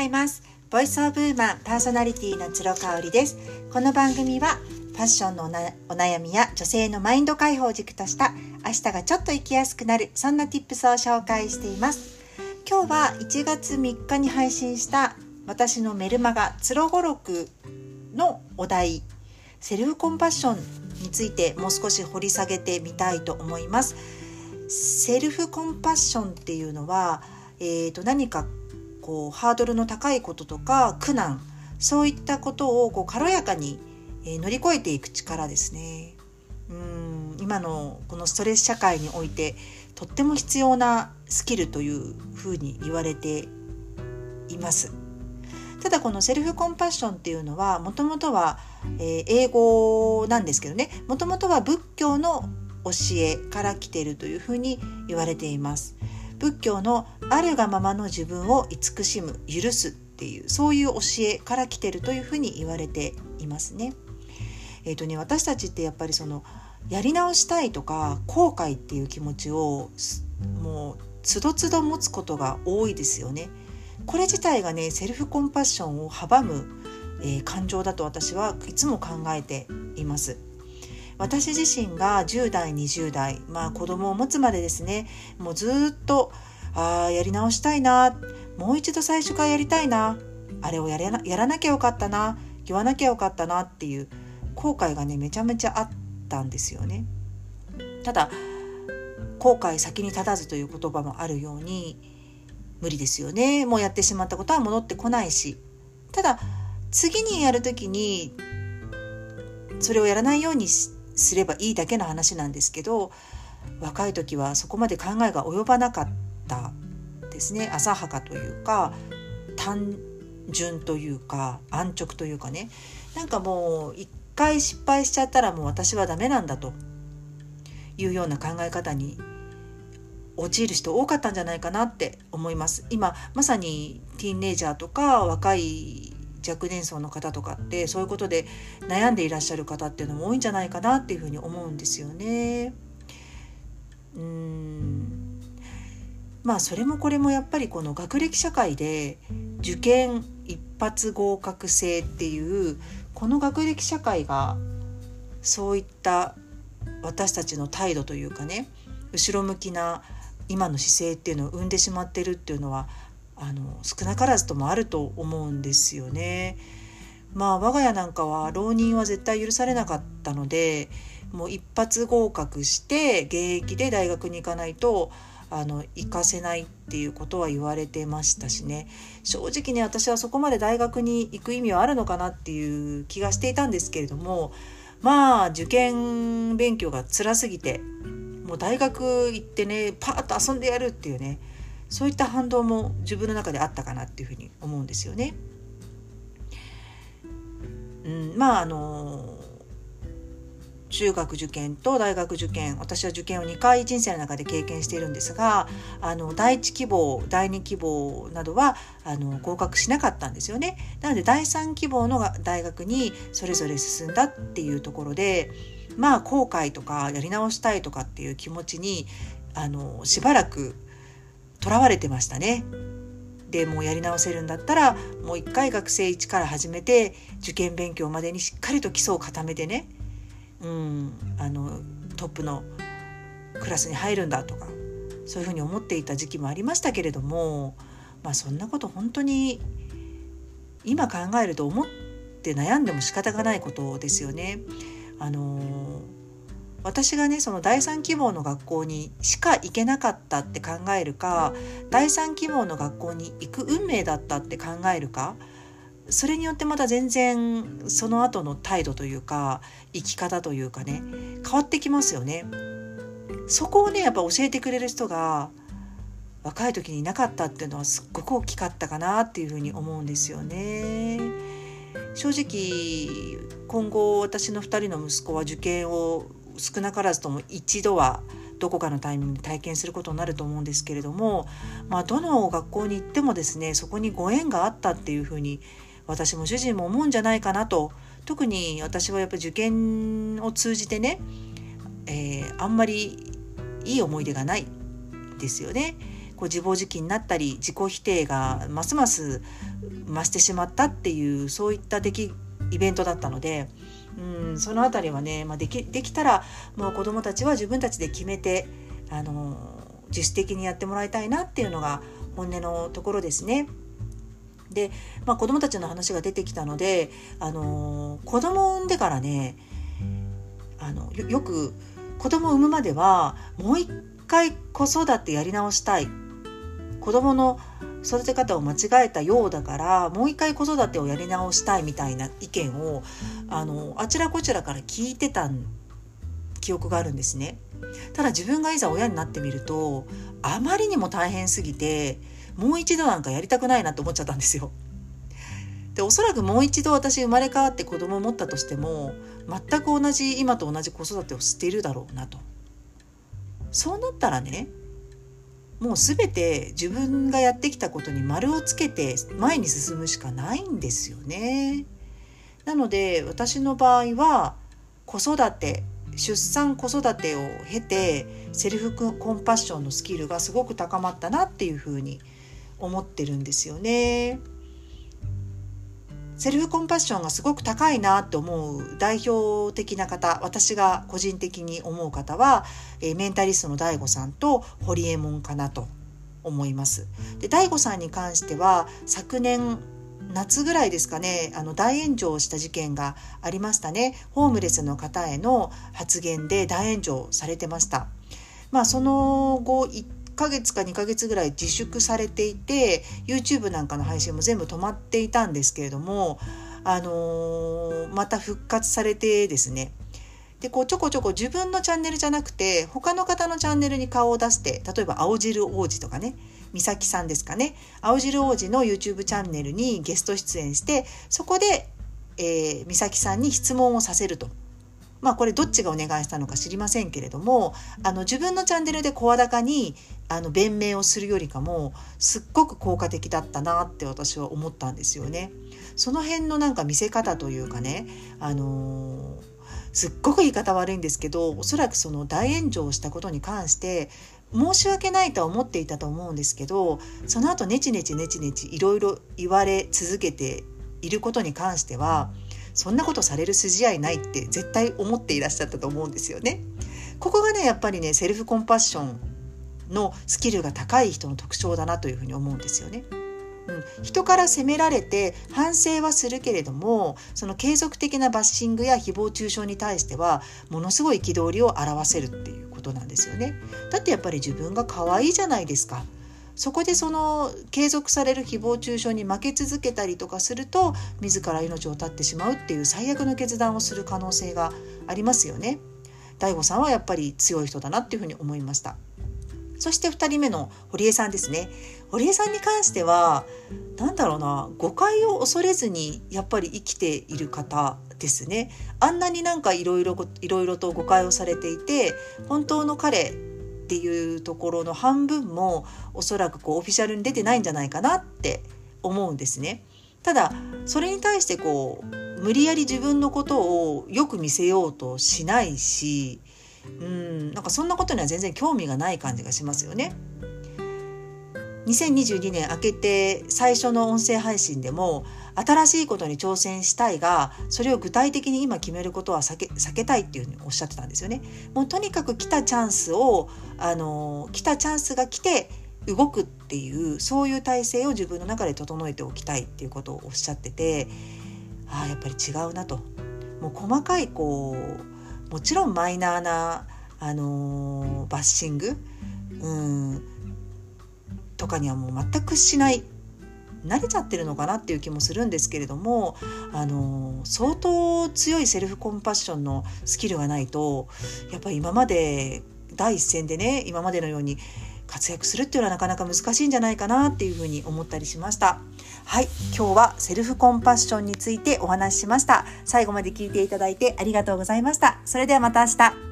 ざいます。ボイスオブウーマンパーソナリティの鶴香織です。この番組はファッションのお悩みや女性のマインド解放軸とした明日がちょっと生きやすくなるそんな tips を紹介しています。今日は1月3日に配信した私のメルマガつろごろくのお題セルフコンパッションについてもう少し掘り下げてみたいと思います。セルフコンパッションっていうのは、えー、と何かこうハードルの高いこととか苦難そういったことをこう軽やかに、え乗り越えていく力ですね。うん今のこのストレス社会においてとっても必要なスキルというふうに言われています。ただこのセルフコンパッションっていうのはもともとは、え、英語なんですけどねもともとは仏教の教えから来ているというふうに言われています。仏教のあるがままの自分を慈しむ許すっていうそういう教えから来てるというふうに言われていますね。えーとね私たちってやっぱりそのやり直したいとか後悔っていう気持ちをもうつどつど持つことが多いですよね。これ自体がねセルフコンパッションを阻む、えー、感情だと私はいつも考えています。私自身が10代20代まあ子供を持つまでですねもうずっとああやり直したいなもう一度最初からやりたいなあれをやれなやらなきゃよかったな言わなきゃよかったなっていう後悔がねめちゃめちゃあったんですよね。ただ後悔先に立たずという言葉もあるように無理ですよねもうやってしまったことは戻ってこないしただ次にやる時にそれをやらないようにすればいいだけの話なんですけど若い時はそこまで考えが及ばなかったですね。浅はかというか単純というか安直というかね。なんかもう一回失敗しちゃったらもう私はダメなんだというような考え方に陥る人多かったんじゃないかなって思います。今まさにティーンネイジャーとか若い若年層の方とかってそういうことで悩んでいらっしゃる方っていうのも多いんじゃないかなっていうふうに思うんですよね。うんまあそれもこれもやっぱりこの学歴社会で受験一発合格制っていうこの学歴社会がそういった私たちの態度というかね後ろ向きな今の姿勢っていうのを生んでしまってるっていうのはあの少なからずともあると思うんですよね。まあ我が家なんかは浪人は絶対許されなかったのでもう一発合格して現役で大学に行かないとあの行かせないっていうことは言われてましたしね正直ね私はそこまで大学に行く意味はあるのかなっていう気がしていたんですけれどもまあ受験勉強が辛すぎてもう大学行ってねパーッと遊んでやるっていうねそういった反動も自分の中であったかなっていうふうに思うんですよね。うん、まああの中学受験と大学受験私は受験を2回人生の中で経験しているんですがあの第1希望第2希望などはあの合格しなかったんですよね。なので第3希望の大学にそれぞれ進んだっていうところでまあ後悔とかやり直したいとかっていう気持ちにあのしばらくとらわれてましたね。でもうやり直せるんだったらもう一回学生一から始めて受験勉強までにしっかりと基礎を固めてね、うん、あのトップのクラスに入るんだとかそういうふうに思っていた時期もありましたけれども、まあ、そんなこと本当に今考えると思って悩んでも仕方がないことですよね。あのー私がねその第三希望の学校にしか行けなかったって考えるか第三希望の学校に行く運命だったって考えるかそれによってまた全然その後の態度というか生き方というかね変わってきますよね。そこをねやっぱ教えてくれる人が若い時にいなかったっていうのはすっごく大きかったかなっていうふうに思うんですよね。正直今後私の2人の息子は受験を少なからずとも一度はどこかのタイミングで体験することになると思うんですけれども、まあ、どの学校に行ってもですねそこにご縁があったっていうふうに私も主人も思うんじゃないかなと特に私はやっぱ受験を通じてね、えー、あんまりいい思い出がないですよね。こう自暴自棄になったり自己否定がますます増してしまったっていうそういった出来イベントだったので。うん、その辺りはね、まあ、できできたらもう子どもたちは自分たちで決めて、あの自主的にやってもらいたいなっていうのが本音のところですね。で、まあ、子どもたちの話が出てきたので、あの子供を産んでからねあのよく子供を産むまではもう一回子育てやり直したい子供の育て方を間違えたようだからもう一回子育てをやり直したいみたいな意見をあのあちらこちらから聞いてた記憶があるんですね。ただ自分がいざ親になってみるとあまりにも大変すぎてもう一度なんかやりたくないなって思っちゃったんですよ。でおそらくもう一度私生まれ変わって子供を持ったとしても全く同じ今と同じ子育てをしているだろうなと。そうなったらねもう全て自分がやってきたことに丸をつけて前に進むしかないんですよね。なので私の場合は子育て出産子育てを経てセルフコンパッションのスキルがすごく高まったなっていうふうに思ってるんですよね。セルフコンパッションがすごく高いなと思う代表的な方私が個人的に思う方は、えメンタリストの DAIGO さんとホリエモンかなと思います。で DAIGO さんに関しては昨年夏ぐらいですかねあの大炎上した事件がありましたねホームレスの方への発言で大炎上されてました。まあ、その後ヶ月か2ヶ月ぐらい自粛されていて YouTube なんかの配信も全部止まっていたんですけれども、あのー、また復活されてですねでこうちょこちょこ自分のチャンネルじゃなくて他の方のチャンネルに顔を出して例えば青汁王子とかね美咲さんですかね青汁王子の YouTube チャンネルにゲスト出演してそこで、えー、美咲さんに質問をさせると。まあこれどっちがお願いしたのか知りませんけれどもあの自分のチャンネルで声高にあの弁明をするよりかもすっごく効果的だったなって私は思ったんですよね。その辺のなんか見せ方というかね、あのー、すっごく言い方悪いんですけどおそらくその大炎上したことに関して申し訳ないとは思っていたと思うんですけどその後ネチネチネチネチいろいろ言われ続けていることに関してはそんなことされる筋合いないって絶対思っていらっしゃったと思うんですよね。ここがねやっぱりねセルフコンパッションのスキルが高い人の特徴だなというふうに思うんですよね。うん、人から責められて反省はするけれどもその継続的なバッシングや誹謗中傷に対してはものすごい憤りを表せるっていうことなんですよね。だってやっぱり自分が可愛いじゃないですか。そこでその継続される誹謗中傷に負け続けたりとかすると自ら命を絶ってしまうっていう最悪の決断をする可能性がありますよね。大悟さんはやっぱり強い人だなっていうふうに思いました。そして2人目の堀江さんですね。堀江さんに関しては何だろうな誤解を恐れずにやっぱり生きている方ですね。あんなになんかいろいろいろいろと誤解をされていて本当の彼っていうところの半分もおそらくこうオフィシャルに出てないんじゃないかなって思うんですね。ただそれに対してこう無理やり自分のことをよく見せようとしないしうんなんかそんなことには全然興味がない感じがしますよね。2022年明けて最初の音声配信でも新しいことに挑戦したいがそれを具体的に今決めることは避け避けたいっていうふうにおっしゃってたんですよね。もうとにかく来たチャンスをあの来たチャンスが来て動くっていうそういう体制を自分の中で整えておきたいっていうことをおっしゃっててああやっぱり違うなと。もう細かいこうもちろんマイナーな、あのバッシング、うん、とかにはもう全くしない慣れちゃってるのかなっていう気もするんですけれどもあの相当強いセルフコンパッションのスキルがないとやっぱり今まで第一線でね今までのように活躍するっていうのはなかなか難しいんじゃないかなっていうふうに思ったりしました。はい、今日はセルフコンパッションについてお話ししました。最後まで聞いていただいてありがとうございました。それではまた明日。